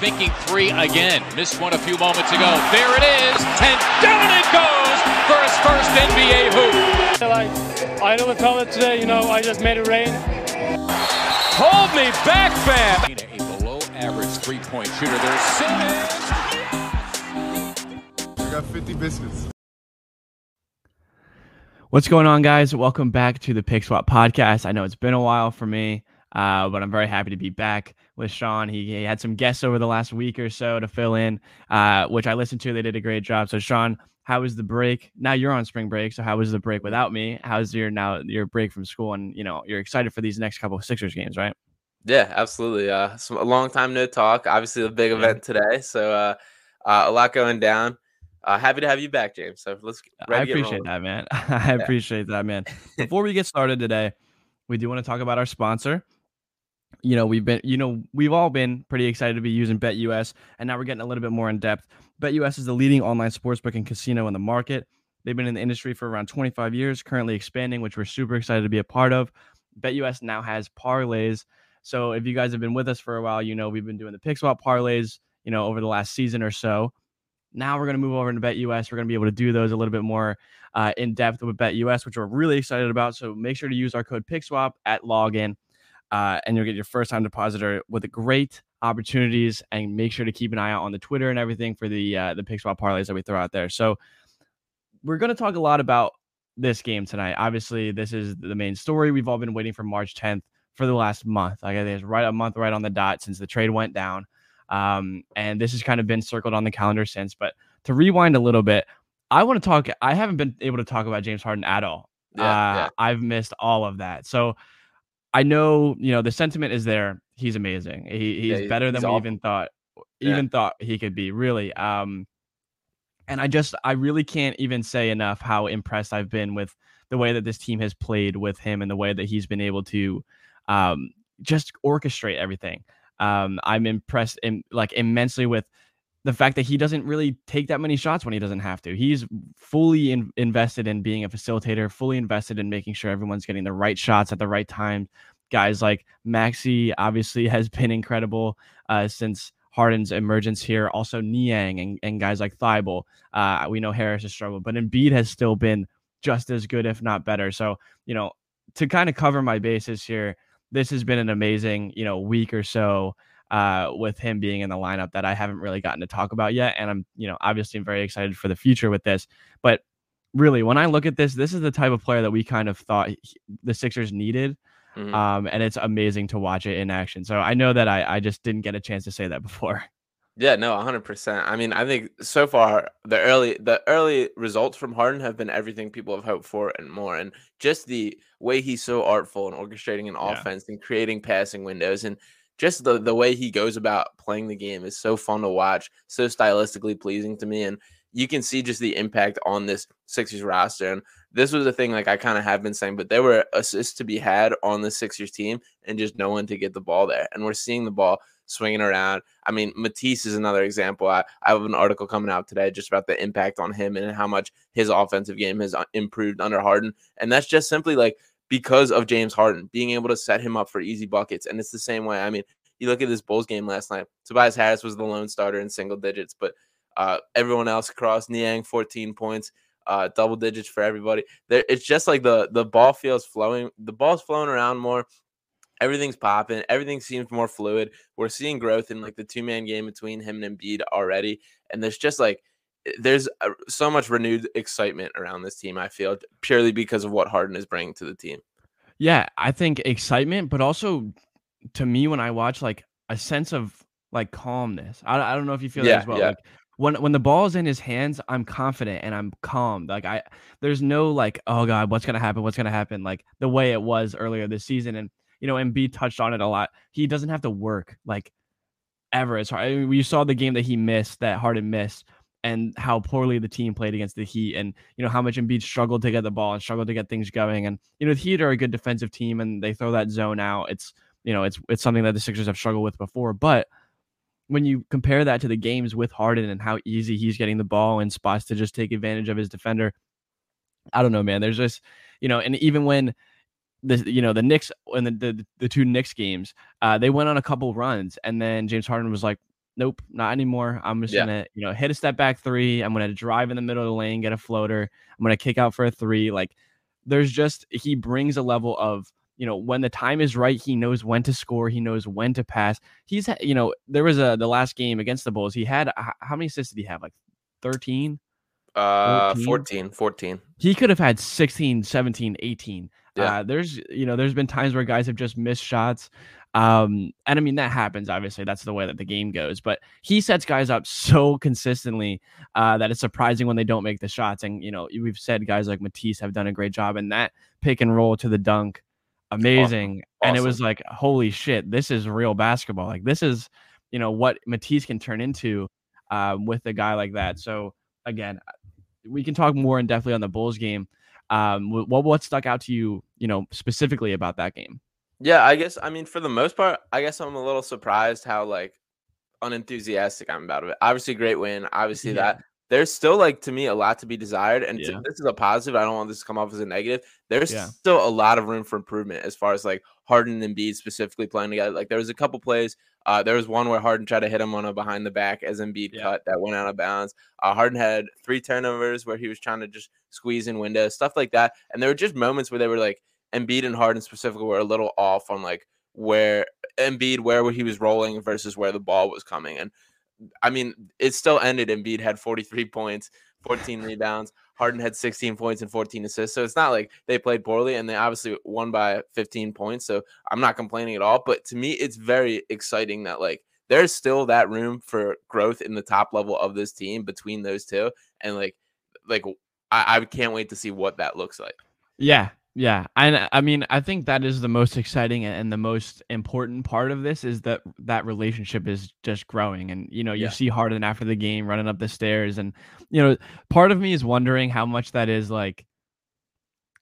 thinking three again. Missed one a few moments ago. There it is, and down it goes for his first NBA hoop. Like, I know we felt it today, you know, I just made it rain. Hold me back, fam. A below average three point shooter. There's Simmons. I got 50 biscuits. What's going on, guys? Welcome back to the Pick Swap podcast. I know it's been a while for me, uh, but I'm very happy to be back with Sean. He, he, had some guests over the last week or so to fill in, uh, which I listened to. They did a great job. So, Sean, how was the break? Now you're on spring break, so how was the break without me? How's your now your break from school? And you know you're excited for these next couple of Sixers games, right? Yeah, absolutely. Uh, a long time no talk. Obviously, a big event today, so uh, uh, a lot going down. Uh, happy to have you back, James. So let's. I appreciate that, man. I yeah. appreciate that, man. Before we get started today, we do want to talk about our sponsor. You know, we've been, you know, we've all been pretty excited to be using BetUS, and now we're getting a little bit more in depth. BetUS is the leading online sportsbook and casino in the market. They've been in the industry for around 25 years, currently expanding, which we're super excited to be a part of. BetUS now has parlays. So if you guys have been with us for a while, you know we've been doing the pick swap parlays, you know, over the last season or so. Now we're going to move over into BetUS. We're going to be able to do those a little bit more uh, in depth with BetUS, which we're really excited about. So make sure to use our code PickSwap at login, uh, and you'll get your first time depositor with great opportunities. And make sure to keep an eye out on the Twitter and everything for the uh, the PickSwap parlays that we throw out there. So we're going to talk a lot about this game tonight. Obviously, this is the main story. We've all been waiting for March 10th for the last month. Like it's right a month right on the dot since the trade went down. Um, and this has kind of been circled on the calendar since. But to rewind a little bit, I want to talk. I haven't been able to talk about James Harden at all. Yeah, uh, yeah. I've missed all of that. So I know, you know, the sentiment is there. He's amazing. He, he's, yeah, he's better than we even thought, even thought he could be. Really. Um, and I just, I really can't even say enough how impressed I've been with the way that this team has played with him and the way that he's been able to um, just orchestrate everything. Um, I'm impressed in, like immensely with the fact that he doesn't really take that many shots when he doesn't have to. He's fully in, invested in being a facilitator, fully invested in making sure everyone's getting the right shots at the right time. Guys like Maxey obviously has been incredible uh, since Harden's emergence here. Also Niang and, and guys like Thybulle. Uh, we know Harris has struggled, but Embiid has still been just as good, if not better. So, you know, to kind of cover my bases here, this has been an amazing, you know, week or so uh, with him being in the lineup that I haven't really gotten to talk about yet. And I'm, you know, obviously I'm very excited for the future with this. But really, when I look at this, this is the type of player that we kind of thought the Sixers needed. Mm-hmm. Um, and it's amazing to watch it in action. So I know that I, I just didn't get a chance to say that before. Yeah, no, 100%. I mean, I think so far the early the early results from Harden have been everything people have hoped for and more. And just the way he's so artful in orchestrating an yeah. offense and creating passing windows and just the the way he goes about playing the game is so fun to watch, so stylistically pleasing to me and you can see just the impact on this Sixers roster. And this was a thing like I kind of have been saying, but there were assists to be had on the Sixers team and just no one to get the ball there. And we're seeing the ball swinging around. I mean, Matisse is another example. I, I have an article coming out today just about the impact on him and how much his offensive game has uh, improved under Harden. And that's just simply like because of James Harden being able to set him up for easy buckets. And it's the same way. I mean, you look at this Bulls game last night. Tobias Harris was the lone starter in single digits, but uh, everyone else across Niang 14 points, uh, double digits for everybody. There, it's just like the the ball feels flowing. The ball's flowing around more. Everything's popping. Everything seems more fluid. We're seeing growth in like the two man game between him and Embiid already, and there's just like there's so much renewed excitement around this team. I feel purely because of what Harden is bringing to the team. Yeah, I think excitement, but also to me when I watch like a sense of like calmness. I, I don't know if you feel yeah, that as well. Yeah. Like when when the ball is in his hands, I'm confident and I'm calm. Like I there's no like, oh God, what's gonna happen? What's gonna happen? Like the way it was earlier this season. And you know, Embiid touched on it a lot. He doesn't have to work like ever. as hard. I mean, you saw the game that he missed, that Harden missed, and how poorly the team played against the Heat, and you know how much Embiid struggled to get the ball and struggled to get things going. And you know, the Heat are a good defensive team, and they throw that zone out. It's you know, it's it's something that the Sixers have struggled with before, but when you compare that to the games with Harden and how easy he's getting the ball in spots to just take advantage of his defender, I don't know, man. There's just, you know, and even when the you know the Knicks and the, the the two Knicks games, uh, they went on a couple runs, and then James Harden was like, nope, not anymore. I'm just Yeah. gonna, you know, hit a step back three. I'm gonna drive in the middle of the lane, get a floater. I'm gonna kick out for a three. Like there's just he brings a level of you know when the time is right he knows when to score he knows when to pass he's you know there was a the last game against the bulls he had how many assists did he have like 13 Uh, 14? 14, 14. he could have had 16 17 18 Yeah. uh, there's you know there's been times where guys have just missed shots um and i mean that happens obviously that's the way that the game goes but he sets guys up so consistently uh that it's surprising when they don't make the shots and you know we've said guys like matisse have done a great job and that pick and roll to the dunk amazing and it was like holy shit this is real basketball like this is you know what matisse can turn into um, with a guy like that so again we can talk more in definitely on the bulls game. Um what what stuck out to you you know specifically about that game Yeah, I guess I mean for the most part, I guess I'm a little surprised how like unenthusiastic I'm about it. Obviously, great win. Obviously, Yeah. that there's still like to me a lot to be desired, and to- Yeah. this is a positive. I don't want this to come off as a negative. There's Yeah. still a lot of room for improvement as far as like Harden and Embiid specifically playing together. Like there was a couple plays. Uh, there was one where Harden tried to hit him on a behind the back as Embiid cut that went out of bounds. Uh, Harden had three turnovers where he was trying to just squeeze in windows, stuff like that. And there were just moments where they were like Embiid and Harden specifically were a little off on like where Embiid where he was rolling versus where the ball was coming. And I mean, it still ended. Embiid had 43 points, 14 rebounds. Harden had 16 points and 14 assists. So it's not like they played poorly and they obviously won by 15 points. So I'm not complaining at all. But to me, it's very exciting that like there's still that room for growth in the top level of this team between those two. And like, like I, I can't wait to see what that looks like. Yeah, yeah. And uh, I mean, I think that is the most exciting and- the most important part of this is that that relationship is just growing. And you know, you Yeah. see Harden after the game running up the stairs, and you know, part of me is wondering how much that is like.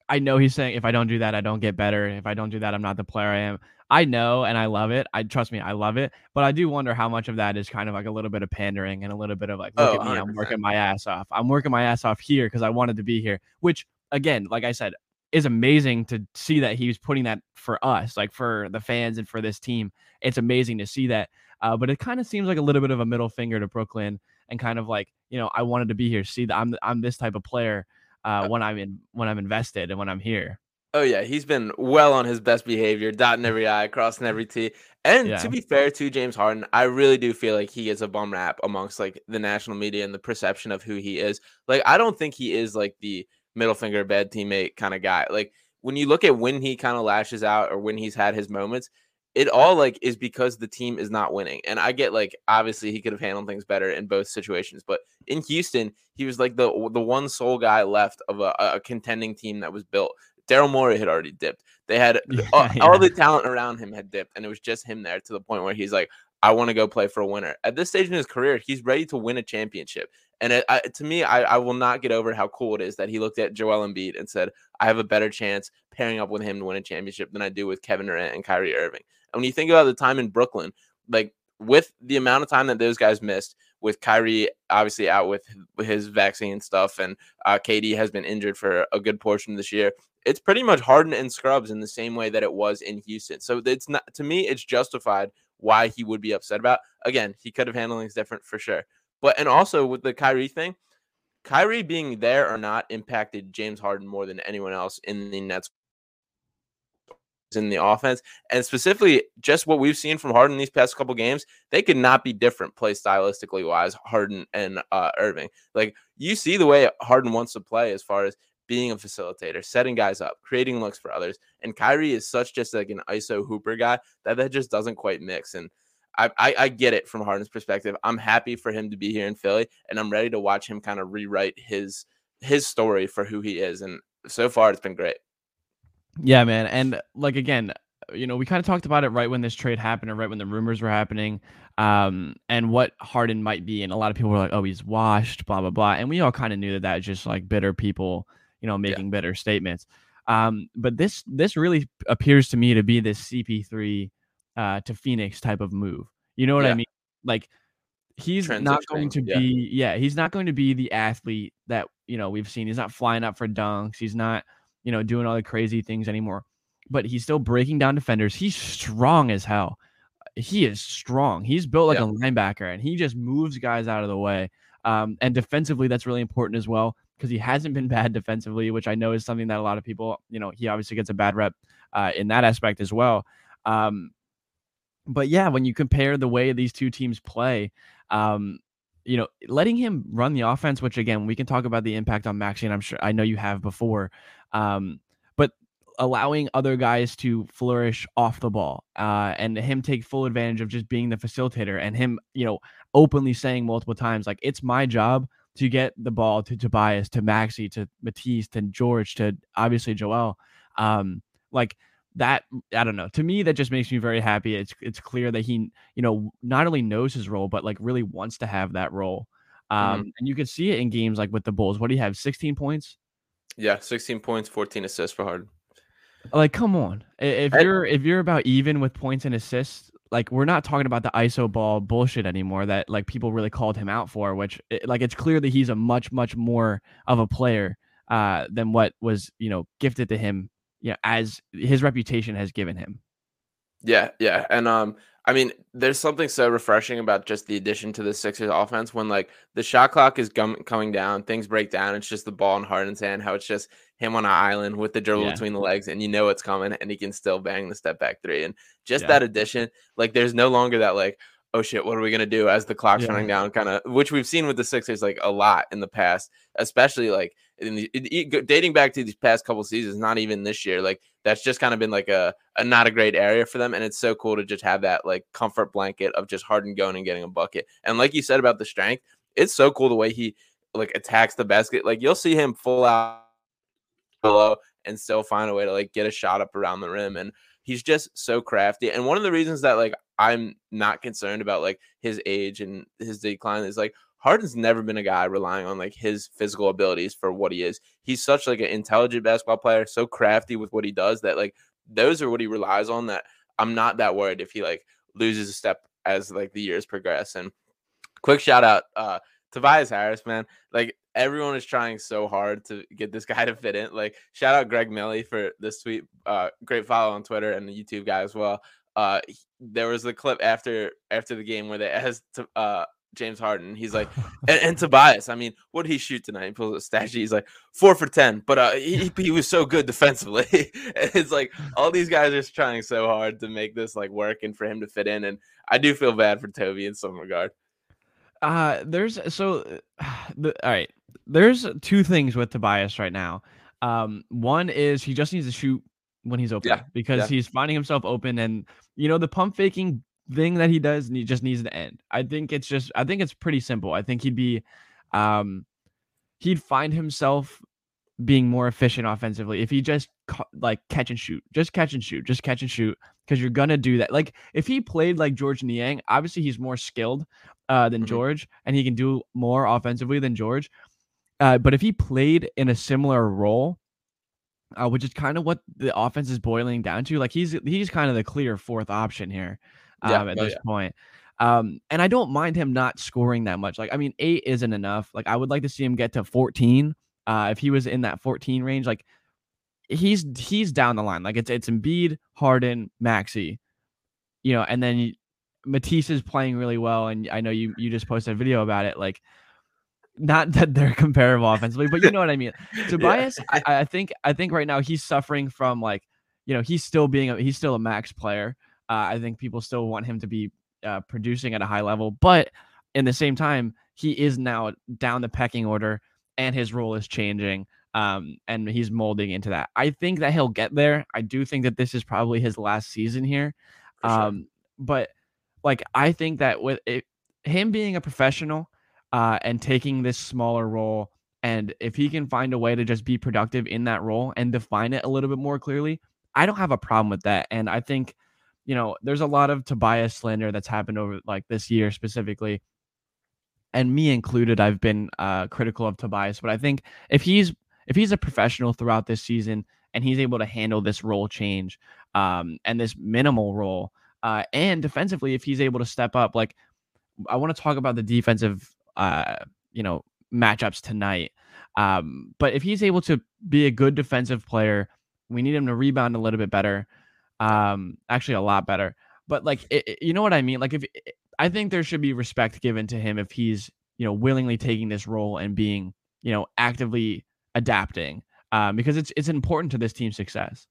I know he's saying if I don't do that, I don't get better. If I don't do that, I'm not the player I am. I know and I love it. I trust me, I love it. But I do wonder how much of that is kind of like a little bit of pandering and a little bit of like, look Oh, at me, I'm working my ass off. I'm working my ass off here because I wanted to be here. Which again, like I said, is amazing to see that he was putting that for us, like for the fans and for this team. It's amazing to see that. Uh, but it kind of seems like a little bit of a middle finger to Brooklyn and kind of like, you know, I wanted to be here. See that I'm I'm this type of player uh, when I'm in when I'm invested and when I'm here. Oh yeah, he's been well on his best behavior, dotting every I, crossing every T. And Yeah. to be fair to James Harden, I really do feel like he is a bum rap amongst like the national media and the perception of who he is. Like I don't think he is like the middle finger bad teammate kind of guy. Like when you look at when he kind of lashes out or when he's had his moments, it all like is because the team is not winning. And I get like obviously he could have handled things better in both situations, but in Houston, he was like the the one sole guy left of a, a contending team that was built. Daryl Morey had already dipped. They had all, Yeah, all the talent around him had dipped, and it was just him there to the point where he's like, "I want to go play for a winner." At this stage in his career, he's ready to win a championship. And it, I, to me, I, I will not get over how cool it is that he looked at Joel Embiid and said, "I have a better chance pairing up with him to win a championship than I do with Kevin Durant and Kyrie Irving." And when you think about the time in Brooklyn, like with the amount of time that those guys missed, with Kyrie obviously out with his vaccine stuff, and uh, KD has been injured for a good portion of this year. It's pretty much Harden and Scrubs in the same way that it was in Houston. So it's not to me, it's justified why he would be upset about. Again, he could have handled things different for sure. But and also with the Kyrie thing, Kyrie being there or not impacted James Harden more than anyone else in the Nets in the offense. And specifically, just what we've seen from Harden these past couple games, they could not be different play stylistically wise, Harden and uh, Irving. Like you see the way Harden wants to play as far as being a facilitator, setting guys up, creating looks for others. And Kyrie is such just like an ISO hooper guy that that just doesn't quite mix. And I, I, I get it from Harden's perspective. I'm happy for him to be here in Philly, and I'm ready to watch him kind of rewrite his his story for who he is. And so far, it's been great. Yeah, man. And like again, you know, we kind of talked about it right when this trade happened or right when the rumors were happening. Um, and what Harden might be. And a lot of people were like, oh, he's washed, blah, blah, blah. And we all kind of knew that that just like bitter people, you know, making better statements. Um, but this this really appears to me to be this CP3 uh to Phoenix type of move. You know what I mean? Like he's not going to yeah. be yeah, he's not going to be the athlete that, you know, we've seen. He's not flying up for dunks. He's not you know, doing all the crazy things anymore. But he's still breaking down defenders. He's strong as hell. he is strong. He's built like yeah. a linebacker, and he just moves guys out of the way. Um, and defensively, that's really important as well because he hasn't been bad defensively, which I know is something that a lot of people, you know, he obviously gets a bad rep uh, in that aspect as well. Um, but yeah, when you compare the way these two teams play, um, you know, letting him run the offense, which again, we can talk about the impact on Maxey, and I'm sure I know you have before. Um, but allowing other guys to flourish off the ball, uh, and him take full advantage of just being the facilitator, and him, you know, openly saying multiple times, like, it's my job to get the ball to Tobias, to Maxey, to Matisse, to George, to obviously Joel. Um, like that I don't know. To me, that just makes me very happy. It's it's clear that he, you know, not only knows his role, but like really wants to have that role. Um, mm-hmm. and you can see it in games like with the Bulls. What do you have? 16 points? Yeah, 16 points, 14 assists for Harden. Like, come on. If you're if you're about even with points and assists, like we're not talking about the ISO ball bullshit anymore that like people really called him out for, which it, like it's clear that he's a much, much more of a player uh than what was, you know, gifted to him you know, as his reputation has given him. Yeah, yeah. And um I mean, there's something so refreshing about just the addition to the Sixers offense when like the shot clock is gum- coming down, things break down. It's just the ball in Harden's hand, how it's just him on an island with the dribble yeah. between the legs, and you know it's coming, and he can still bang the step back three. And just yeah. that addition, like there's no longer that like, oh shit, what are we gonna do as the clock's yeah. running down, kind of, which we've seen with the Sixers like a lot in the past, especially like the, it, it, dating back to these past couple seasons, not even this year, like that's just kind of been like a, a not a great area for them. And it's so cool to just have that like comfort blanket of just Harden going and getting a bucket. And like you said about the strength, it's so cool the way he like attacks the basket. Like you'll see him full out below and still find a way to like get a shot up around the rim. And he's just so crafty. And one of the reasons that like I'm not concerned about like his age and his decline is like Harden's never been a guy relying on like his physical abilities for what he is. He's such like an intelligent basketball player, so crafty with what he does that like those are what he relies on that I'm not that worried if he like loses a step as like the years progress. And quick shout out uh Tobias Harris, man. Like everyone is trying so hard to get this guy to fit in. Like shout out Greg Millie for this tweet. Uh great follow on Twitter and the YouTube guy as well. Uh there was the clip after after the game where they asked uh James Harden. He's like, and, and, Tobias. I mean, what did he shoot tonight? He pulls a stat sheet. He's like four for ten, but uh, he, he was so good defensively. it's like all these guys are trying so hard to make this like work and for him to fit in. And I do feel bad for Toby in some regard. Uh, there's so, the, all right. There's two things with Tobias right now. Um, one is he just needs to shoot when he's open yeah, because yeah. he's finding himself open and you know the pump faking thing that he does and he just needs to end. I think it's just I think it's pretty simple. I think he'd be um he'd find himself being more efficient offensively if he just ca- like catch and shoot. Just catch and shoot. Just catch and shoot because you're going to do that. Like if he played like George Niang, obviously he's more skilled uh than mm-hmm. George and he can do more offensively than George. Uh, but if he played in a similar role, uh, which is kind of what the offense is boiling down to, like he's he's kind of the clear fourth option here yeah, um, at oh, this yeah. point. Um, and I don't mind him not scoring that much. Like, I mean, eight isn't enough. Like, I would like to see him get to 14. Uh, if he was in that 14 range, like he's he's down the line. Like it's it's Embiid, Harden, Maxey, you know, and then Matisse is playing really well. And I know you you just posted a video about it. Like, not that they're comparable offensively, but you know what I mean. Tobias, yeah. I, I think I think right now he's suffering from like, you know, he's still being a, he's still a max player. Uh, I think people still want him to be uh, producing at a high level, but in the same time, he is now down the pecking order, and his role is changing. Um, and he's molding into that. I think that he'll get there. I do think that this is probably his last season here. Um, but like I think that with it, him being a professional uh, and taking this smaller role, and if he can find a way to just be productive in that role and define it a little bit more clearly, I don't have a problem with that. And I think you know, there's a lot of Tobias slander that's happened over like this year specifically. And me included, I've been uh, critical of Tobias, but I think if he's if he's a professional throughout this season and he's able to handle this role change um, and this minimal role, uh, and defensively, if he's able to step up, like I want to talk about the defensive, uh, you know, matchups tonight. Um, but if he's able to be a good defensive player, we need him to rebound a little bit better um, actually a lot better. but like it, it, you know what I mean. Like if I think there should be respect given to him if he's you know willingly taking this role and being you know actively adapting um, because it's it's important to this team's success.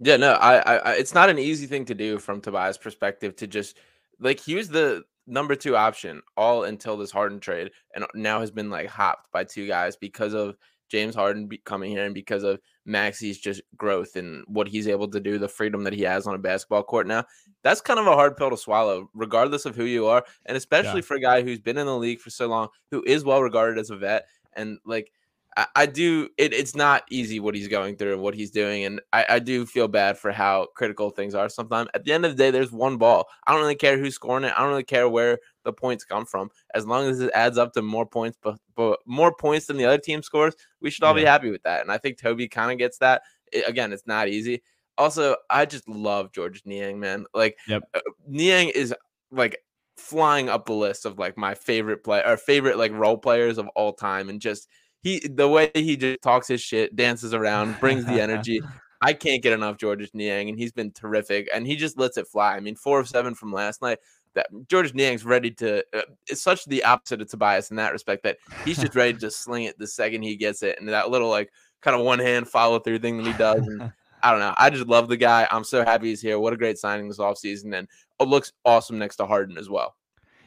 Yeah, no, I, I, it's not an easy thing to do from Tobias' perspective to just like he was the number two option all until this Harden trade, and now has been like hopped by two guys because of James Harden coming here and because of Maxey's just growth and what he's able to do, the freedom that he has on a basketball court now. That's kind of a hard pill to swallow, regardless of who you are, and especially yeah. for a guy who's been in the league for so long, who is well regarded as a vet, and like I, I do it, it's not easy what he's going through and what he's doing. And I, I do feel bad for how critical things are sometimes. At the end of the day, there's one ball. I don't really care who's scoring it. I don't really care where the points come from. As long as it adds up to more points, but, but more points than the other team scores, we should all yeah. be happy with that. And I think Toby kind of gets that. It, again, it's not easy. Also, I just love George Niang, man. Like yep. uh, Niang is like flying up the list of like my favorite play or favorite like role players of all time and just he the way he just talks his shit, dances around, brings the energy. I can't get enough Georges Niang, and he's been terrific. And he just lets it fly. I mean, four of seven from last night. That Georges Niang's ready to. Uh, it's such the opposite of Tobias in that respect that he's just ready to sling it the second he gets it, and that little like kind of one hand follow through thing that he does. And I don't know. I just love the guy. I'm so happy he's here. What a great signing this offseason, and it looks awesome next to Harden as well.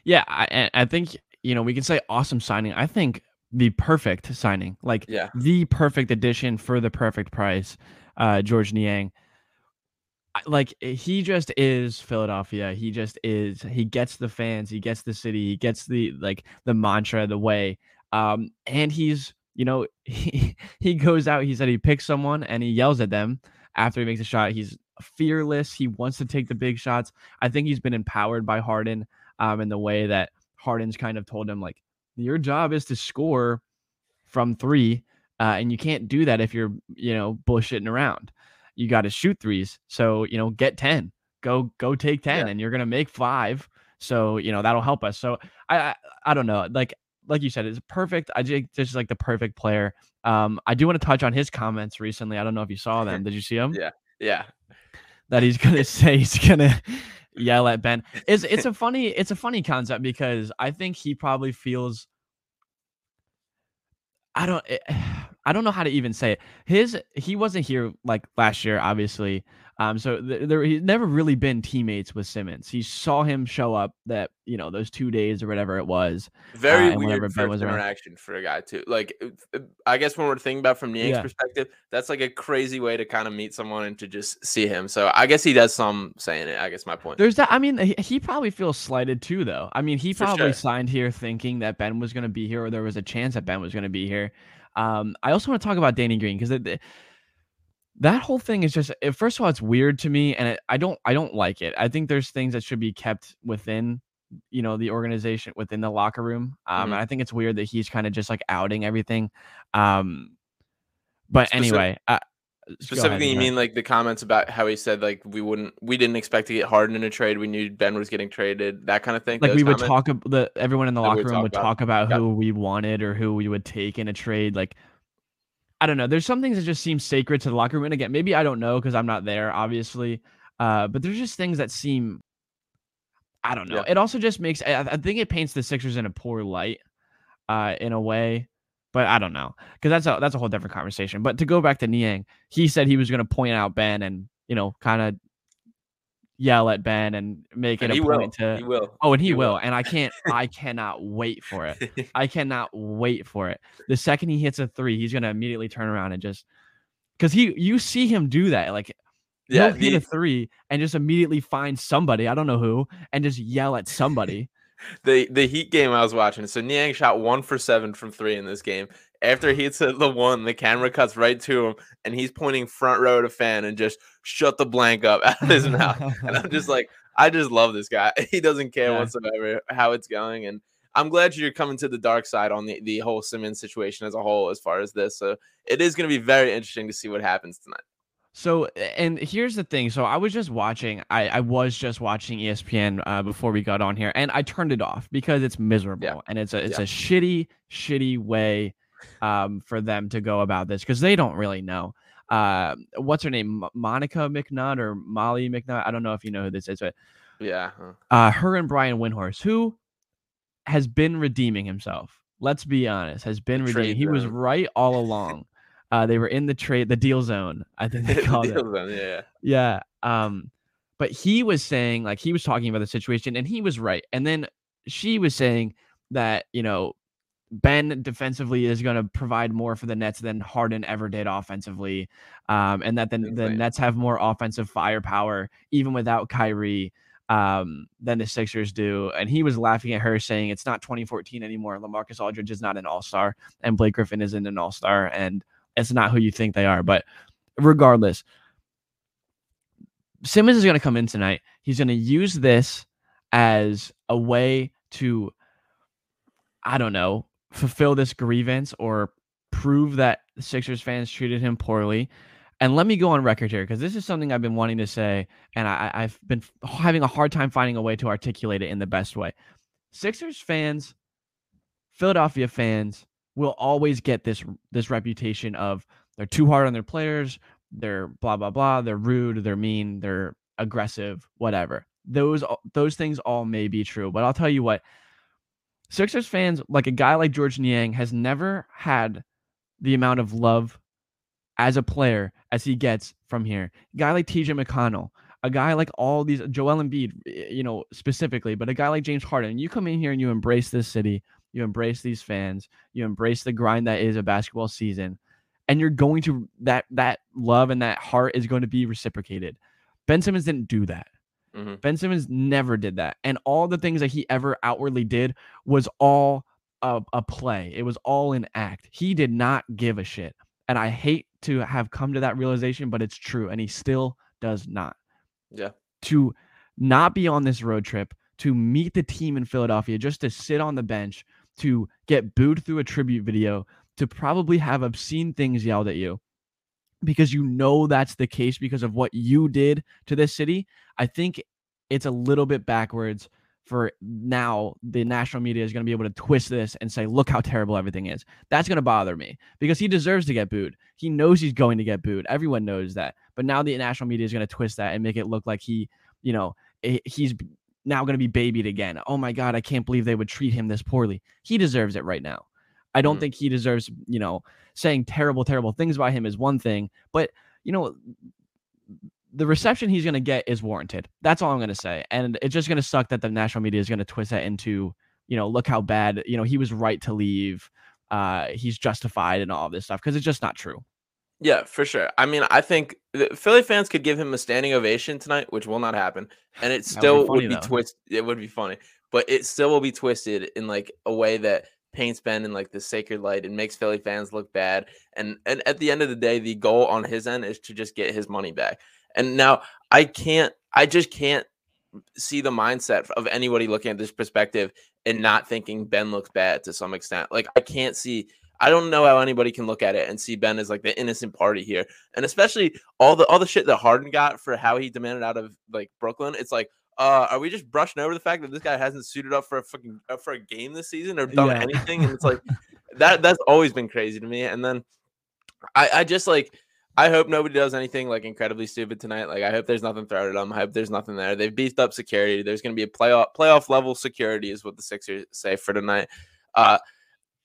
Yeah, I, I think you know we can say awesome signing. I think the perfect signing, like yeah. the perfect addition for the perfect price. Uh, George Niang, like eh, he just is Philadelphia. He just is. He gets the fans. He gets the city. He gets the like the mantra, the way. Um, and he's you know he he goes out. He said he picks someone and he yells at them after he makes a shot. He's fearless. He wants to take the big shots. I think he's been empowered by Harden um, in the way that Harden's kind of told him like your job is to score from three, uh, and you can't do that if you're you know bullshitting around. You got to shoot threes. So you know, get ten. Go go take ten, yeah. and you're gonna make five. So you know that'll help us. So I, I I, don't know. Like like you said, it's perfect. I just just like the perfect player. Um, I do want to touch on his comments recently. I don't know if you saw them. Did you see them? yeah, yeah. That he's gonna say he's gonna yell at Ben. It's it's a funny it's a funny concept because I think he probably feels I don't eh, I don't know how to even say it. His he wasn't here like last year, obviously. Um, so th- there he's never really been teammates with Simmons. He saw him show up that you know those two days or whatever it was. Very uh, weird first interaction for a guy too. Like uh, I guess when we're thinking about from Niang's yeah. perspective, that's like a crazy way to kind of meet someone and to just see him. So I guess he does some saying it. I guess my point. There's that. I mean, he, he probably feels slighted too, though. I mean, he probably sure. signed here thinking that Ben was going to be here, or there was a chance that Ben was going to be here. Um, I also want to talk about Danny Green because that whole thing is just first of all it's weird to me and it, i don't i don't like it i think there's things that should be kept within you know the organization within the locker room um mm-hmm. i think it's weird that he's kind of just like outing everything um but Specific, anyway uh, specifically ahead, you mean like the comments about how he said like we wouldn't we didn't expect to get Harden in a trade we knew Ben was getting traded that kind of thing like we would comments? talk the everyone in the locker room would talk about, about who we wanted or who we would take in a trade like I don't know. There's some things that just seem sacred to the locker room. And again, maybe I don't know because I'm not there, obviously. Uh, but there's just things that seem, I don't know. Yeah. It also just makes, I, I, think it paints the Sixers in a poor light, uh, in a way. But I don't know because that's a that's a whole different conversation. But to go back to Niang, he said he was going to point out Ben and you know kind of yell at Ben and make and it a point will. to he will. Oh, and he, he will. will. And I can't I cannot wait for it. I cannot wait for it. The second he hits a three, he's gonna immediately turn around and just because he you see him do that. Like yeah, he'll hit a three and just immediately find somebody, I don't know who, and just yell at somebody. the the Heat game I was watching. So Niang shot one for seven from three in this game, after he hits the one, the camera cuts right to him, and he's pointing front row to fan and just shut the blank up out of his mouth. And I'm just like, I just love this guy. He doesn't care yeah. whatsoever how it's going, and I'm glad you're coming to the dark side on the the whole Simmons situation as a whole, as far as this. So it is going to be very interesting to see what happens tonight. So, and here's the thing. So, I was just watching. I, I was just watching ESPN uh, before we got on here, and I turned it off because it's miserable yeah. and it's a it's yeah. a shitty, shitty way um, for them to go about this because they don't really know. Uh, what's her name? Monica McNutt or Molly McNutt? I don't know if you know who this is, but Yeah. Uh, her and Brian Windhorst, who has been redeeming himself. Let's be honest, has been redeeming. He was right all along. Uh, they were in the trade, the deal zone. I think they called the it. Zone, yeah. Yeah. Um, but he was saying, like, he was talking about the situation, and he was right. And then she was saying that you know Ben defensively is going to provide more for the Nets than Harden ever did offensively, um, and that the, the Nets have more offensive firepower even without Kyrie um, than the Sixers do. And he was laughing at her, saying it's not 2014 anymore. Lamarcus Aldridge is not an All Star, and Blake Griffin isn't an All Star, and it's not who you think they are. But regardless, Simmons is going to come in tonight. He's going to use this as a way to, I don't know, fulfill this grievance or prove that Sixers fans treated him poorly. And let me go on record here because this is something I've been wanting to say, and I, have been having a hard time finding a way to articulate it in the best way. Sixers fans, Philadelphia fans will always get this this reputation of they're too hard on their players, they're blah blah blah, they're rude, they're mean, they're aggressive, whatever. Those those things all may be true, but I'll tell you what, Sixers fans, like a guy like George Niang, has never had the amount of love as a player as he gets from here. A guy like TJ McConnell, a guy like all these Joel Embiid, you know, specifically, but a guy like James Harden, you come in here and you embrace this city, you embrace these fans, you embrace the grind that is a basketball season, and you're going to that that love and that heart is going to be reciprocated. Ben Simmons didn't do that. Mm-hmm. Ben Simmons never did that. And all the things that he ever outwardly did was all a, a play. It was all an act. He did not give a shit. And I hate to have come to that realization, but it's true. And he still does not. Yeah. To not be on this road trip, to meet the team in Philadelphia, just to sit on the bench, to get booed through a tribute video, to probably have obscene things yelled at you because you know that's the case because of what you did to this city, I think it's a little bit backwards for now the national media is going to be able to twist this and say look how terrible everything is. That's going to bother me because he deserves to get booed. He knows he's going to get booed. Everyone knows that. But now the national media is going to twist that and make it look like he you know he's now going to be babied again. Oh my god i can't believe they would treat him this poorly. He deserves it right now I don't mm. think he deserves, you know, saying terrible, terrible things about him is one thing, but you know, the reception he's going to get is warranted. That's all I'm going to say. And it's just going to suck that the national media is going to twist that into, you know, look how bad, you know, he was right to leave. Uh, he's justified and all this stuff because it's just not true. Yeah, for sure. I mean, I think Philly fans could give him a standing ovation tonight, which will not happen, and it still would be, would be twisted. It would be funny, but it still will be twisted in like a way that paints Ben in like the sacred light and makes Philly fans look bad. And and at the end of the day, the goal on his end is to just get his money back. And now I can't, I just can't see the mindset of anybody looking at this perspective and not thinking Ben looks bad to some extent. Like I can't see. I don't know how anybody can look at it and see Ben as like the innocent party here, and especially all the all the shit that Harden got for how he demanded out of like Brooklyn. It's like, uh, are we just brushing over the fact that this guy hasn't suited up for a fucking uh, for a game this season or done yeah. anything? And it's like that that's always been crazy to me. And then I I just like I hope nobody does anything like incredibly stupid tonight. Like I hope there's nothing thrown at them. I hope there's nothing there. They've beefed up security. There's going to be a playoff playoff level security is what the Sixers say for tonight. Uh,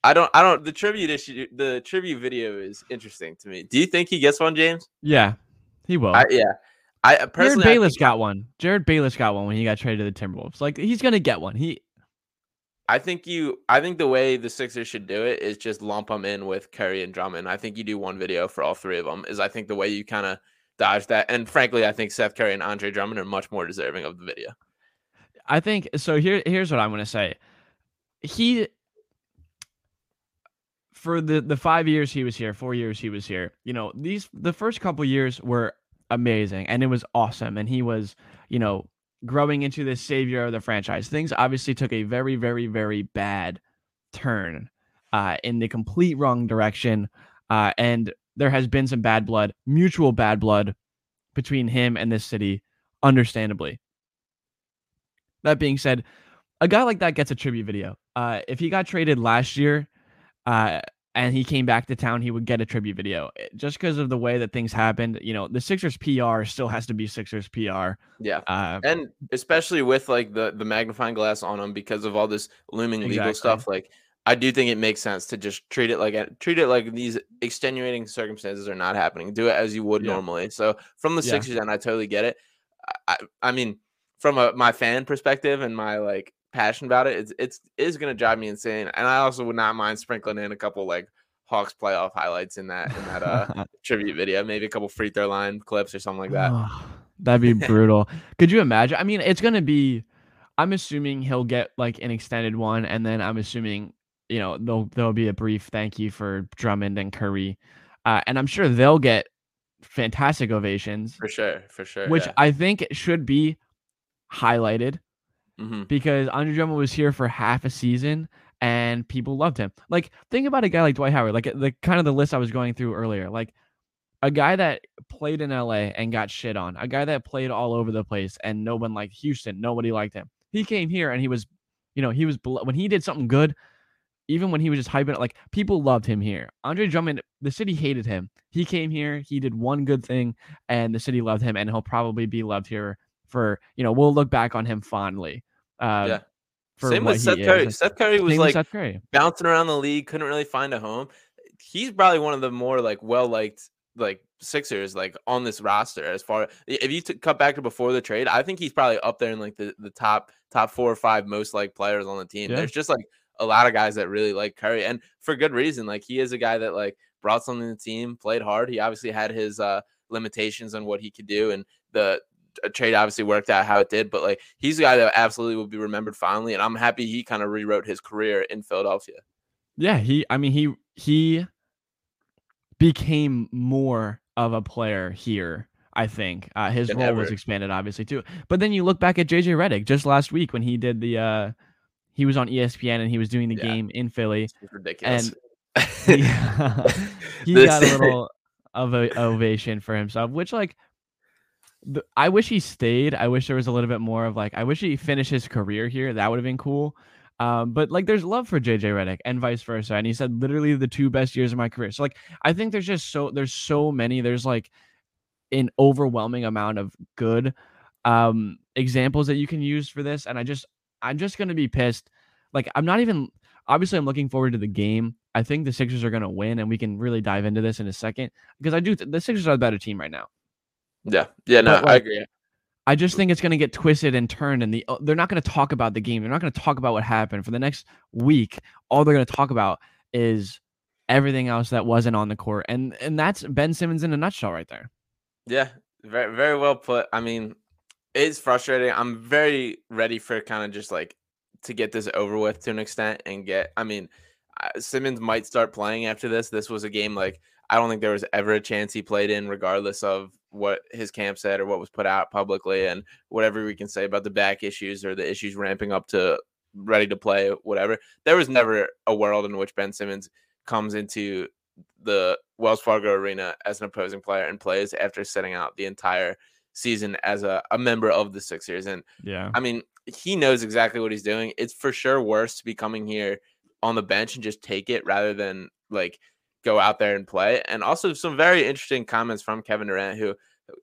I don't. I don't. The tribute issue. The tribute video is interesting to me. Do you think he gets one, James? Yeah, he will. I, yeah, I personally, Jerryd Bayless got one. Jerryd Bayless got one when he got traded to the Timberwolves. Like he's gonna get one. He. I think you. I think the way the Sixers should do it is just lump them in with Curry and Drummond. I think you do one video for all three of them. Is I think the way you kind of dodge that. And frankly, I think Seth Curry and Andre Drummond are much more deserving of the video. I think so. Here, here's what I'm gonna say. He for the the five years he was here, four years he was here. You know, these the first couple years were amazing and it was awesome. And he was, you know, growing into this savior of the franchise. Things obviously took a very, very, very bad turn uh, in the complete wrong direction. Uh, and there has been some bad blood, mutual bad blood between him and this city, understandably. That being said, a guy like that gets a tribute video. Uh, if he got traded last year, uh, and he came back to town, he would get a tribute video. Eh, just because of the way that things happened, you know, the Sixers PR still has to be Sixers PR. Yeah, uh, and especially with like the the magnifying glass on him because of all this looming exactly. legal stuff, like. I do think it makes sense to just treat it like treat it like these extenuating circumstances are not happening. Do it as you would yeah. normally. So from the yeah. Sixers end, I totally get it. I, I mean, from a my fan perspective and my like passion about it, it's it's is gonna drive me insane. And I also would not mind sprinkling in a couple like Hawks playoff highlights in that in that uh tribute video, maybe a couple free throw line clips or something like that. Oh, that'd be brutal. Could you imagine? I mean, it's gonna be. I'm assuming he'll get like an extended one, and then I'm assuming you know there'll there'll be a brief thank you for Drummond and Curry, uh, and I'm sure they'll get fantastic ovations for sure, for sure. Which yeah. I think should be highlighted mm-hmm. because Andre Drummond was here for half a season and people loved him. Like think about a guy like Dwight Howard, like the kind of the list I was going through earlier, like a guy that played in LA and got shit on, a guy that played all over the place and no one liked Houston, nobody liked him. He came here and he was, you know, he was when he did something good, even when he was just hyping it, like people loved him here. Andre Drummond, the city hated him. He came here, he did one good thing, and the city loved him, and he'll probably be loved here for you know we'll look back on him fondly. Uh, yeah. Same with Seth Curry. Is. Seth Curry was Same like Curry. bouncing around the league, couldn't really find a home. He's probably one of the more like well liked like Sixers like on this roster as far if you t- cut back to before the trade, I think he's probably up there in like the, the top top four or five most like players on the team. Yeah. There's just like a lot of guys that really like Curry and for good reason. Like he is a guy that like brought something to the team, played hard. He obviously had his uh limitations on what he could do and the trade obviously worked out how it did, but like he's a guy that absolutely will be remembered fondly, and I'm happy he kind of rewrote his career in Philadelphia. Yeah, he. I mean, he he became more of a player here. I think uh, his role ever. was expanded, obviously too. But then you look back at JJ Redick just last week when he did the. uh He was on ESPN and he was doing the yeah. game in Philly. ridiculous. And he, he got a little of a ovation for himself, which like I wish he stayed. I wish there was a little bit more of like I wish he finished his career here. That would have been cool. Um, but like there's love for JJ Redick and vice versa. And he said literally the two best years of my career. So like I think there's just so there's so many, there's like an overwhelming amount of good um examples that you can use for this. And I just I'm just gonna be pissed. Like I'm not even obviously I'm looking forward to the game. I think the Sixers are gonna win, and we can really dive into this in a second because I do th- the Sixers are the better team right now. Yeah, yeah, no, like, I agree. I just think it's going to get twisted and turned, and the uh, they're not going to talk about the game. They're not going to talk about what happened for the next week. All they're going to talk about is everything else that wasn't on the court, and and that's Ben Simmons in a nutshell, right there. Yeah, very very well put. I mean, it's frustrating. I'm very ready for kind of just like to get this over with to an extent and get. I mean, Simmons might start playing after this. This was a game like I don't think there was ever a chance he played in, regardless of what his camp said or what was put out publicly, and whatever we can say about the back issues or the issues ramping up to ready to play, whatever. There was never a world in which Ben Simmons comes into the Wells Fargo Arena as an opposing player and plays after sitting out the entire season as a, a member of the Sixers. And yeah, I mean, he knows exactly what he's doing. It's for sure worse to be coming here on the bench and just take it rather than like go out there and play. And also some very interesting comments from Kevin Durant, who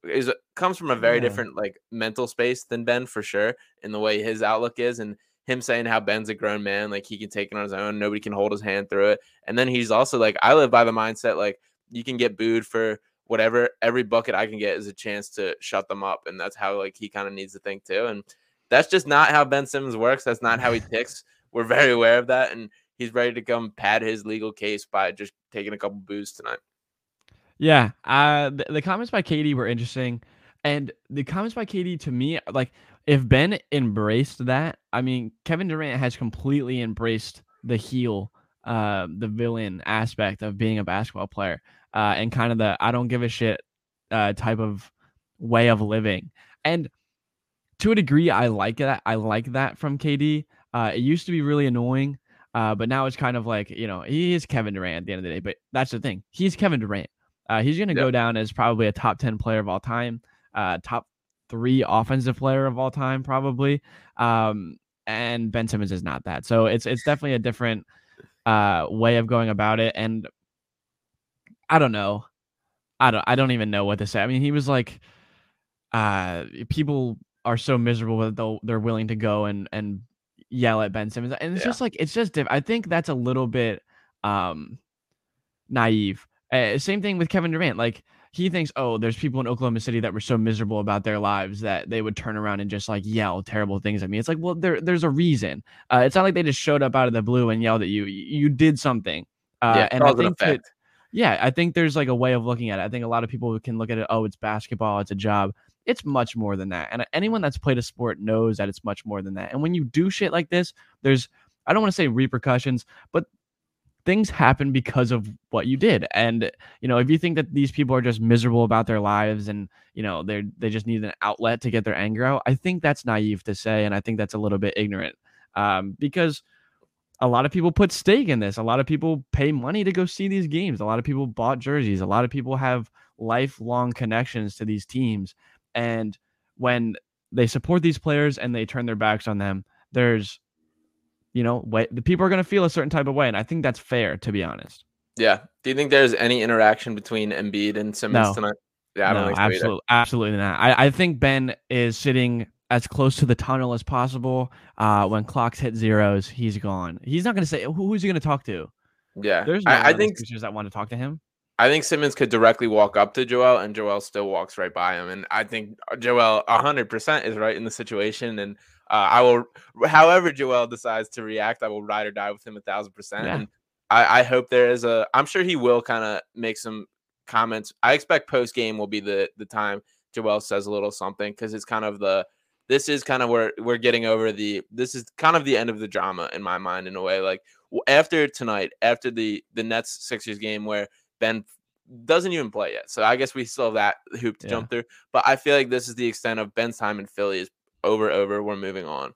is comes from a very yeah. different like mental space than Ben for sure, in the way his outlook is, and him saying how Ben's a grown man, like he can take it on his own, nobody can hold his hand through it. And then he's also like, I live by the mindset like you can get booed for whatever, every bucket I can get is a chance to shut them up, and that's how like he kind of needs to think too. And that's just not how Ben Simmons works. That's not how he ticks. We're very aware of that, and he's ready to come pad his legal case by just taking a couple boos tonight. Yeah, uh, the, the comments by KD were interesting, and the comments by KD to me, like if Ben embraced that, I mean, Kevin Durant has completely embraced the heel, uh, the villain aspect of being a basketball player, uh, and kind of the I don't give a shit uh, type of way of living. And to a degree, I like that. I like that from KD. Uh, it used to be really annoying uh, but now it's kind of like, you know, he is Kevin Durant at the end of the day. But that's the thing. He's Kevin Durant. Uh, he's going to yep. go down as probably a top 10 player of all time, uh, top three offensive player of all time, probably. Um, and Ben Simmons is not that. So it's it's definitely a different uh, way of going about it, and I don't know. I don't. I don't even know what to say. I mean, he was like, uh, people are so miserable that they're willing to go and and yell at Ben Simmons, and it's yeah. just like it's just. Diff- I think that's a little bit um naive. Uh, same thing with Kevin Durant. Like he thinks, oh, there's people in Oklahoma City that were so miserable about their lives that they would turn around and just like yell terrible things at me. It's like, well, there there's a reason. Uh, it's not like they just showed up out of the blue and yelled at you. You did something. Uh, yeah, and I think that, yeah, I think there's like a way of looking at it. I think a lot of people can look at it. Oh, it's basketball. It's a job. It's much more than that. And anyone that's played a sport knows that it's much more than that. And when you do shit like this, there's I don't want to say repercussions, but things happen because of what you did. And you know, if you think that these people are just miserable about their lives and you know they're, they just need an outlet to get their anger out, I think that's naive to say, and I think that's a little bit ignorant um, because a lot of people put stake in this. A lot of people pay money to go see these games. A lot of people bought jerseys. A lot of people have lifelong connections to these teams. And when they support these players and they turn their backs on them, there's you know, way, the people are going to feel a certain type of way, and I think that's fair, to be honest. Yeah. Do you think there's any interaction between Embiid and Simmons no. tonight? Yeah, I don't no, think so absolutely, absolutely not. I, I think Ben is sitting as close to the tunnel as possible. Uh, when clocks hit zeros, he's gone. He's not going to say who's he going to talk to. Yeah, there's no I, I think that want to talk to him. I think Simmons could directly walk up to Joel, and Joel still walks right by him. And I think Joel 100% is right in the situation. And uh, I will, however Joel decides to react, I will ride or die with him a thousand percent. And I, I hope there is a. I'm sure he will kind of make some comments. I expect post game will be the the time Joel says a little something because it's kind of the. This is kind of where we're getting over the. This is kind of the end of the drama in my mind in a way. Like after tonight, after the the Nets Sixers game where Ben doesn't even play yet. So I guess we still have that hoop to yeah. jump through. But I feel like this is the extent of Ben's time in Philly is over over we're moving on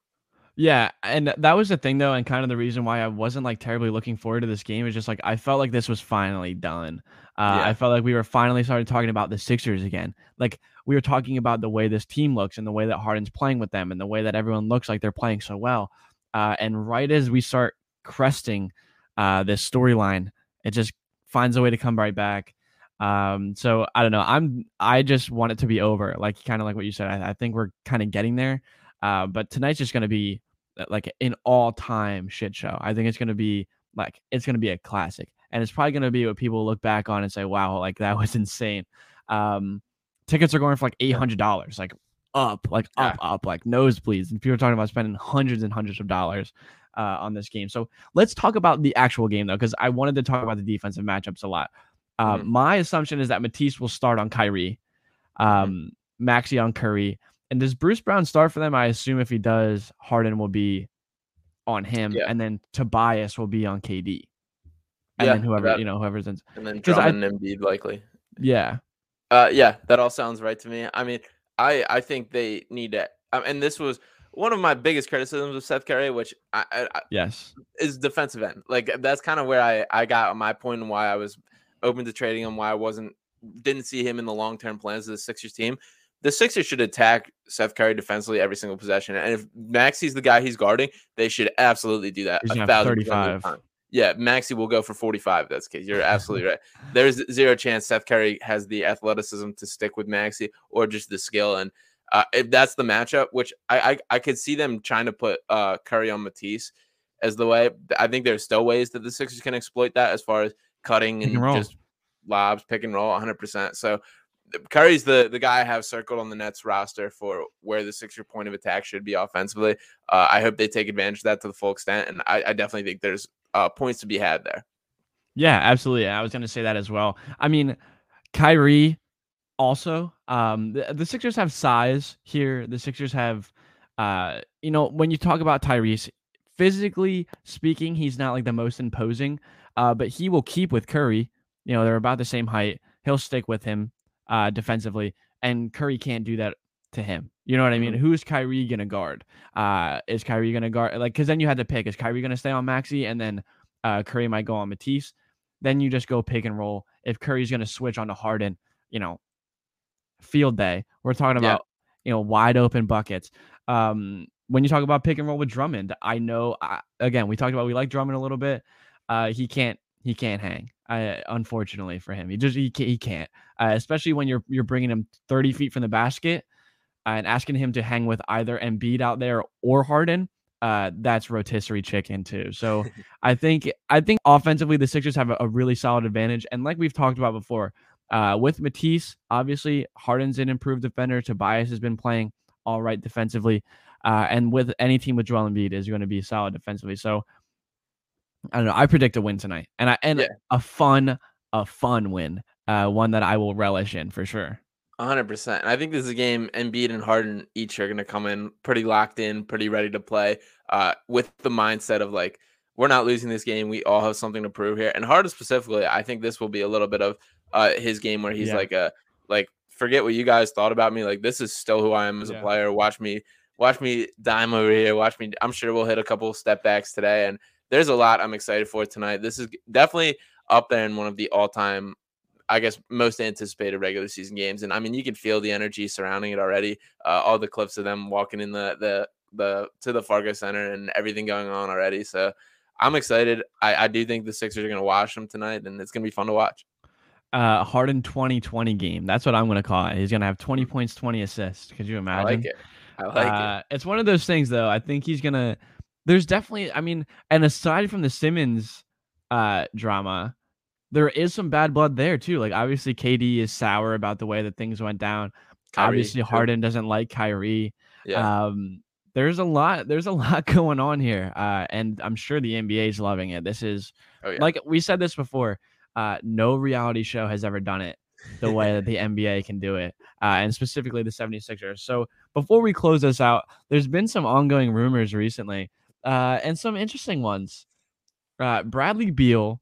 yeah and that was the thing though and kind of the reason why i wasn't like terribly looking forward to this game is just like i felt like this was finally done uh, yeah. i felt like we were finally started talking about the sixers again like we were talking about the way this team looks and the way that harden's playing with them and the way that everyone looks like they're playing so well uh, and right as we start cresting uh, this storyline it just finds a way to come right back um, so I don't know. I'm I just want it to be over, like kind of like what you said. I, I think we're kind of getting there. Uh, but tonight's just gonna be uh, like an all-time shit show. I think it's gonna be like it's gonna be a classic, and it's probably gonna be what people look back on and say, "Wow, like that was insane." Um, tickets are going for like eight hundred dollars, like up, like up, yeah. up, like nosebleeds, and people are talking about spending hundreds and hundreds of dollars. Uh, on this game. So let's talk about the actual game though, because I wanted to talk about the defensive matchups a lot. Uh, mm-hmm. My assumption is that Matisse will start on Kyrie, mm-hmm. um, mm-hmm. Maxey on Curry. And does Bruce Brown start for them? I assume if he does, Harden will be on him, yeah. and then Tobias will be on KD, and yeah, then whoever you know whoever's in, and then Drummond and Embiid likely. Yeah, uh, yeah, that all sounds right to me. I mean, I I think they need to, um, and this was one of my biggest criticisms of Seth Curry, which I, I yes is defensive end. Like that's kind of where I I got my point and why I was open to trading him, why I wasn't didn't see him in the long term plans of the Sixers team. The Sixers should attack Seth Curry defensively every single possession. And if Maxey's the guy he's guarding, they should absolutely do that. A thousand 35. Yeah, Maxey will go for 45. That's case. You're absolutely right. There's zero chance Seth Curry has the athleticism to stick with Maxey or just the skill. And uh, if that's the matchup, which I, I, I could see them trying to put uh, Curry on Matisse as the way. I think there's still ways that the Sixers can exploit that as far as cutting and, and just lobs, pick and roll 100%. So Curry's the the guy I have circled on the Nets roster for where the Sixer point of attack should be offensively. Uh, I hope they take advantage of that to the full extent, and I, I definitely think there's uh, points to be had there. Yeah, absolutely. I was going to say that as well. I mean, Kyrie also. Um, the, the Sixers have size here. The Sixers have, uh, you know, when you talk about Tyrese, physically speaking, he's not like the most imposing, uh, but he will keep with Curry. You know, they're about the same height. He'll stick with him uh, defensively, and Curry can't do that to him. You know what I mean? Mm-hmm. Who's Kyrie gonna guard? Uh, is Kyrie gonna guard like? Because then you had to pick: is Kyrie gonna stay on Maxey, and then uh, Curry might go on Matisse? Then you just go pick and roll. If Curry's gonna switch on to Harden, you know, field day. We're talking about yeah. you know wide open buckets. Um, when you talk about pick and roll with Drummond, I know I, again we talked about we like Drummond a little bit. uh, he can't he can't hang. Uh, unfortunately for him, he just he can't, he can't. Uh, especially when you're you're bringing him 30 feet from the basket and asking him to hang with either Embiid out there or Harden. Uh, that's rotisserie chicken too. So I think I think offensively the Sixers have a, a, really solid advantage, and like we've talked about before, uh, with Matisse, obviously Harden's an improved defender. Tobias has been playing all right defensively, uh, and with any team with Joel Embiid is going to be solid defensively. So I don't know. I predict a win tonight, and I and yeah. a fun, a fun win, uh, one that I will relish in for sure. 100%. I think this is a game Embiid and Harden each are going to come in pretty locked in, pretty ready to play uh, with the mindset of like, we're not losing this game. We all have something to prove here. And Harden specifically, I think this will be a little bit of uh, his game where he's yeah. like, a, like, forget what you guys thought about me. Like, this is still who I am as yeah. a player. Watch me, watch me dime over here. Watch me. I'm sure we'll hit a couple step backs today. And there's a lot I'm excited for tonight. This is definitely up there in one of the all time I guess most anticipated regular season games. And I mean, you can feel the energy surrounding it already. Uh, all the clips of them walking in the the the to the Fargo Center and everything going on already. So I'm excited. I, I do think the Sixers are going to watch them tonight, and it's going to be fun to watch. Uh, Harden 2020 game. That's what I'm going to call it. He's going to have 20 mm. points, 20 assists. Could you imagine? I like it. I like uh, it. It's one of those things, though. I think he's going to. There's definitely, I mean, and aside from the Simmons uh, drama, there is some bad blood there too. Like obviously KD is sour about the way that things went down. Kyrie, obviously Harden doesn't like Kyrie. Yeah. Um, there's a lot there's a lot going on here. Uh, and I'm sure the NBA is loving it. This is oh, yeah. like we said this before. Uh, no reality show has ever done it the way that the NBA can do it, uh, and specifically the 76ers. So before we close this out, there's been some ongoing rumors recently, uh, and some interesting ones. Uh, Bradley Beal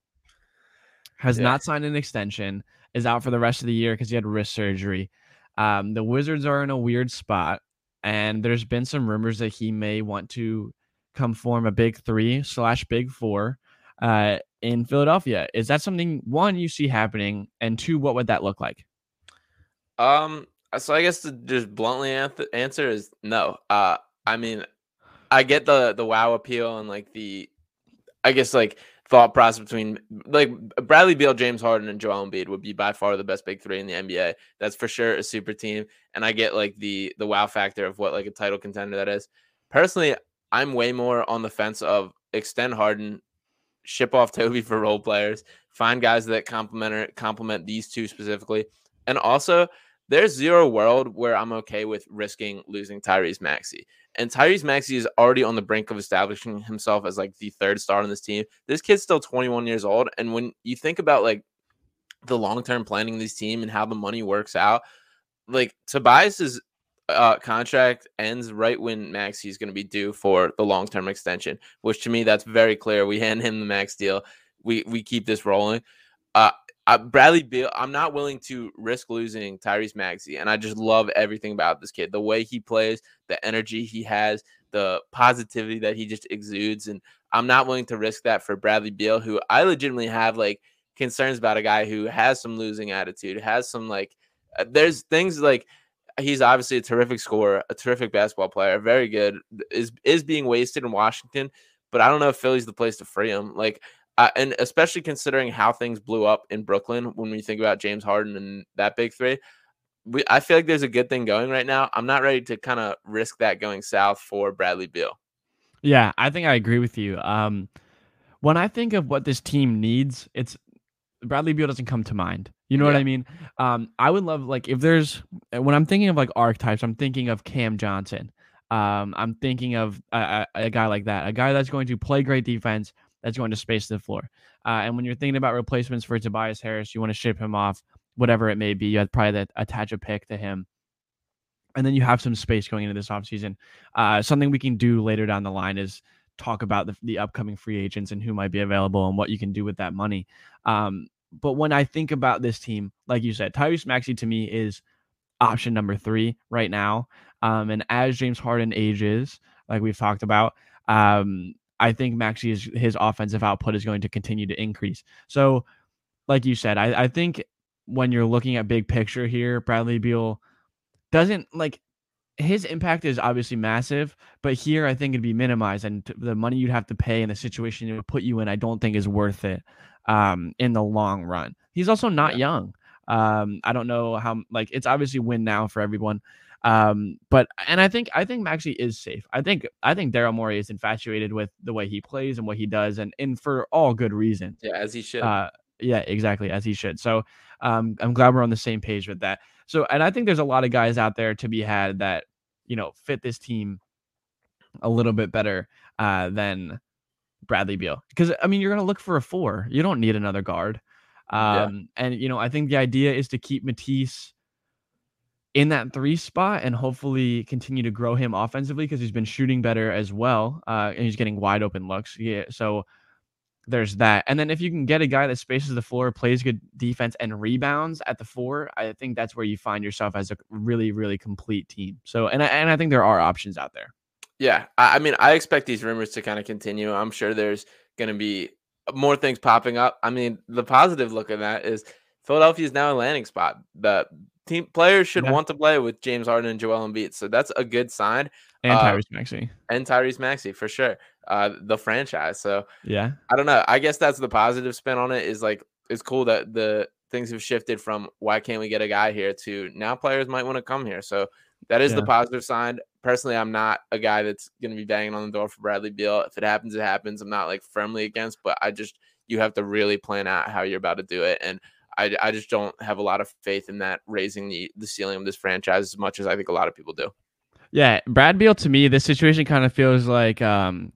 has yeah. not signed an extension, is out for the rest of the year because he had wrist surgery. Um, the Wizards are in a weird spot, and there's been some rumors that he may want to come form a big three slash big four uh, in Philadelphia. Is that something one you see happening, and two, what would that look like? Um, so I guess to just bluntly answer is no. Uh, I mean, I get the the wow appeal and like the, I guess like thought process between like Bradley Beal, James Harden, and Joel Embiid would be by far the best big three in the NBA. That's for sure a super team, and I get like the the wow factor of what like a title contender that is. Personally, I'm way more on the fence of extend Harden, ship off Toby for role players, find guys that complement complement these two specifically, and also there's zero world where I'm okay with risking losing Tyrese Maxey. And Tyrese Maxey is already on the brink of establishing himself as like the third star on this team. This kid's still 21 years old. And when you think about like the long term planning of this team and how the money works out, like Tobias's uh, contract ends right when Maxey is going to be due for the long term extension, which to me, that's very clear. We hand him the max deal. We, we keep this rolling. Uh, uh, Bradley Beal, I'm not willing to risk losing Tyrese Maxey, and I just love everything about this kid. The way he plays, the energy he has, the positivity that he just exudes, and I'm not willing to risk that for Bradley Beal, who I legitimately have like concerns about a guy who has some losing attitude, has some like uh, there's things like he's obviously a terrific scorer, a terrific basketball player, very good, is is being wasted in Washington, but I don't know if Philly's the place to free him. Like uh, and especially considering how things blew up in Brooklyn when we think about James Harden and that big three, we, I feel like there's a good thing going right now. I'm not ready to kind of risk that going south for Bradley Beal. Yeah, I think I agree with you. Um, when I think of what this team needs, it's Bradley Beal doesn't come to mind. You know yeah. what I mean? Um, I would love like if there's when I'm thinking of like archetypes, I'm thinking of Cam Johnson. Um, I'm thinking of a, a, a guy like that, a guy that's going to play great defense, that's going to space the floor. Uh, and when you're thinking about replacements for Tobias Harris, you want to ship him off, whatever it may be. You have probably to attach a pick to him. And then you have some space going into this offseason. Uh, something we can do later down the line is talk about the, the upcoming free agents and who might be available and what you can do with that money. Um, but when I think about this team, like you said, Tyrese Maxey to me is option number three right now. Um, and as James Harden ages, like we've talked about, um, I think Maxey's his offensive output is going to continue to increase. So, like you said, I, I think when you're looking at big picture here, Bradley Beal doesn't like his impact is obviously massive, but here I think it'd be minimized, and t- the money you'd have to pay and the situation it would put you in, I don't think is worth it um, in the long run. He's also not yeah. young. Um, I don't know how like it's obviously win now for everyone. Um, but and I think I think Maxey is safe. I think I think Daryl Morey is infatuated with the way he plays and what he does, and and for all good reasons. Yeah, as he should. Uh, yeah, exactly as he should. So um, I'm glad we're on the same page with that. So, and I think there's a lot of guys out there to be had that you know fit this team a little bit better uh, than Bradley Beal. Because I mean, you're gonna look for a four. You don't need another guard. Um, yeah. and you know, I think the idea is to keep Matisse in that three spot and hopefully continue to grow him offensively because he's been shooting better as well. Uh, and he's getting wide open looks. Yeah. So there's that. And then if you can get a guy that spaces the floor, plays good defense, and rebounds at the four, I think that's where you find yourself as a really, really complete team. So, and I, and I think there are options out there. Yeah. I, I mean, I expect these rumors to kind of continue. I'm sure there's going to be more things popping up. I mean, the positive look at that is Philadelphia is now a landing spot. The team players should yeah. want to play with James Harden and Joel Embiid. So that's a good sign. And uh, Tyrese Maxey. And Tyrese Maxey for sure. Uh, the franchise. So yeah, I don't know. I guess that's the positive spin on it. Is like it's cool that the things have shifted from why can't we get a guy here to now players might want to come here. So that is yeah. the positive side. Personally, I'm not a guy that's going to be banging on the door for Bradley Beal. If it happens, it happens. I'm not like firmly against, but I just you have to really plan out how you're about to do it and I, I just don't have a lot of faith in that raising the the ceiling of this franchise as much as I think a lot of people do. Yeah, Brad Beal to me, this situation kind of feels like, um,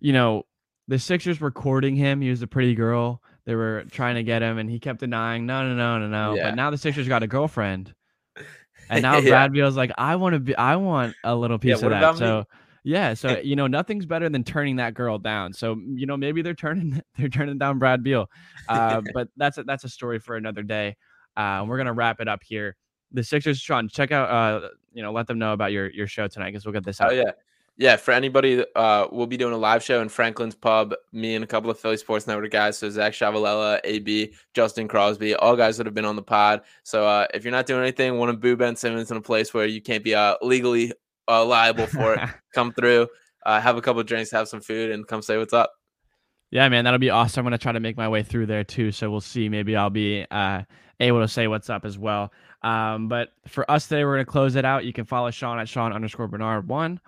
you know, the Sixers were courting him. He was a pretty girl. They were trying to get him, and he kept denying, no, no, no, no, no. Yeah. But now the Sixers got a girlfriend, and now yeah. Brad Beal's like, I want to be, I want a little piece yeah, of that. So. Me? Yeah, so you know nothing's better than turning that girl down. So you know maybe they're turning they're turning down Brad Beal, uh, but that's a, that's a story for another day. Uh, we're gonna wrap it up here. The Sixers, Sean, check out uh, you know let them know about your your show tonight because we'll get this oh, out. Oh yeah, yeah. For anybody, uh, we'll be doing a live show in Franklin's Pub. Me and a couple of Philly Sports Network guys. So Zach Chavalella, AB, Justin Crosby, all guys that have been on the pod. So uh, if you're not doing anything, want to boo Ben Simmons in a place where you can't be uh, legally uh, liable for it. come through, uh, have a couple drinks, have some food, and come say what's up. Yeah, man, that'll be awesome. I'm gonna try to make my way through there too. So we'll see. Maybe I'll be uh, able to say what's up as well. Um, but for us today, we're gonna close it out. You can follow Sean at Sean underscore Bernard one.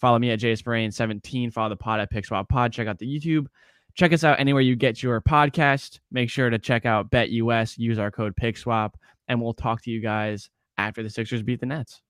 Follow me at JSBrain 17. Follow the pod at Pickswap Pod. Check out the YouTube. Check us out anywhere you get your podcast. Make sure to check out BetUS. Use our code PickSwap, and we'll talk to you guys after the Sixers beat the Nets.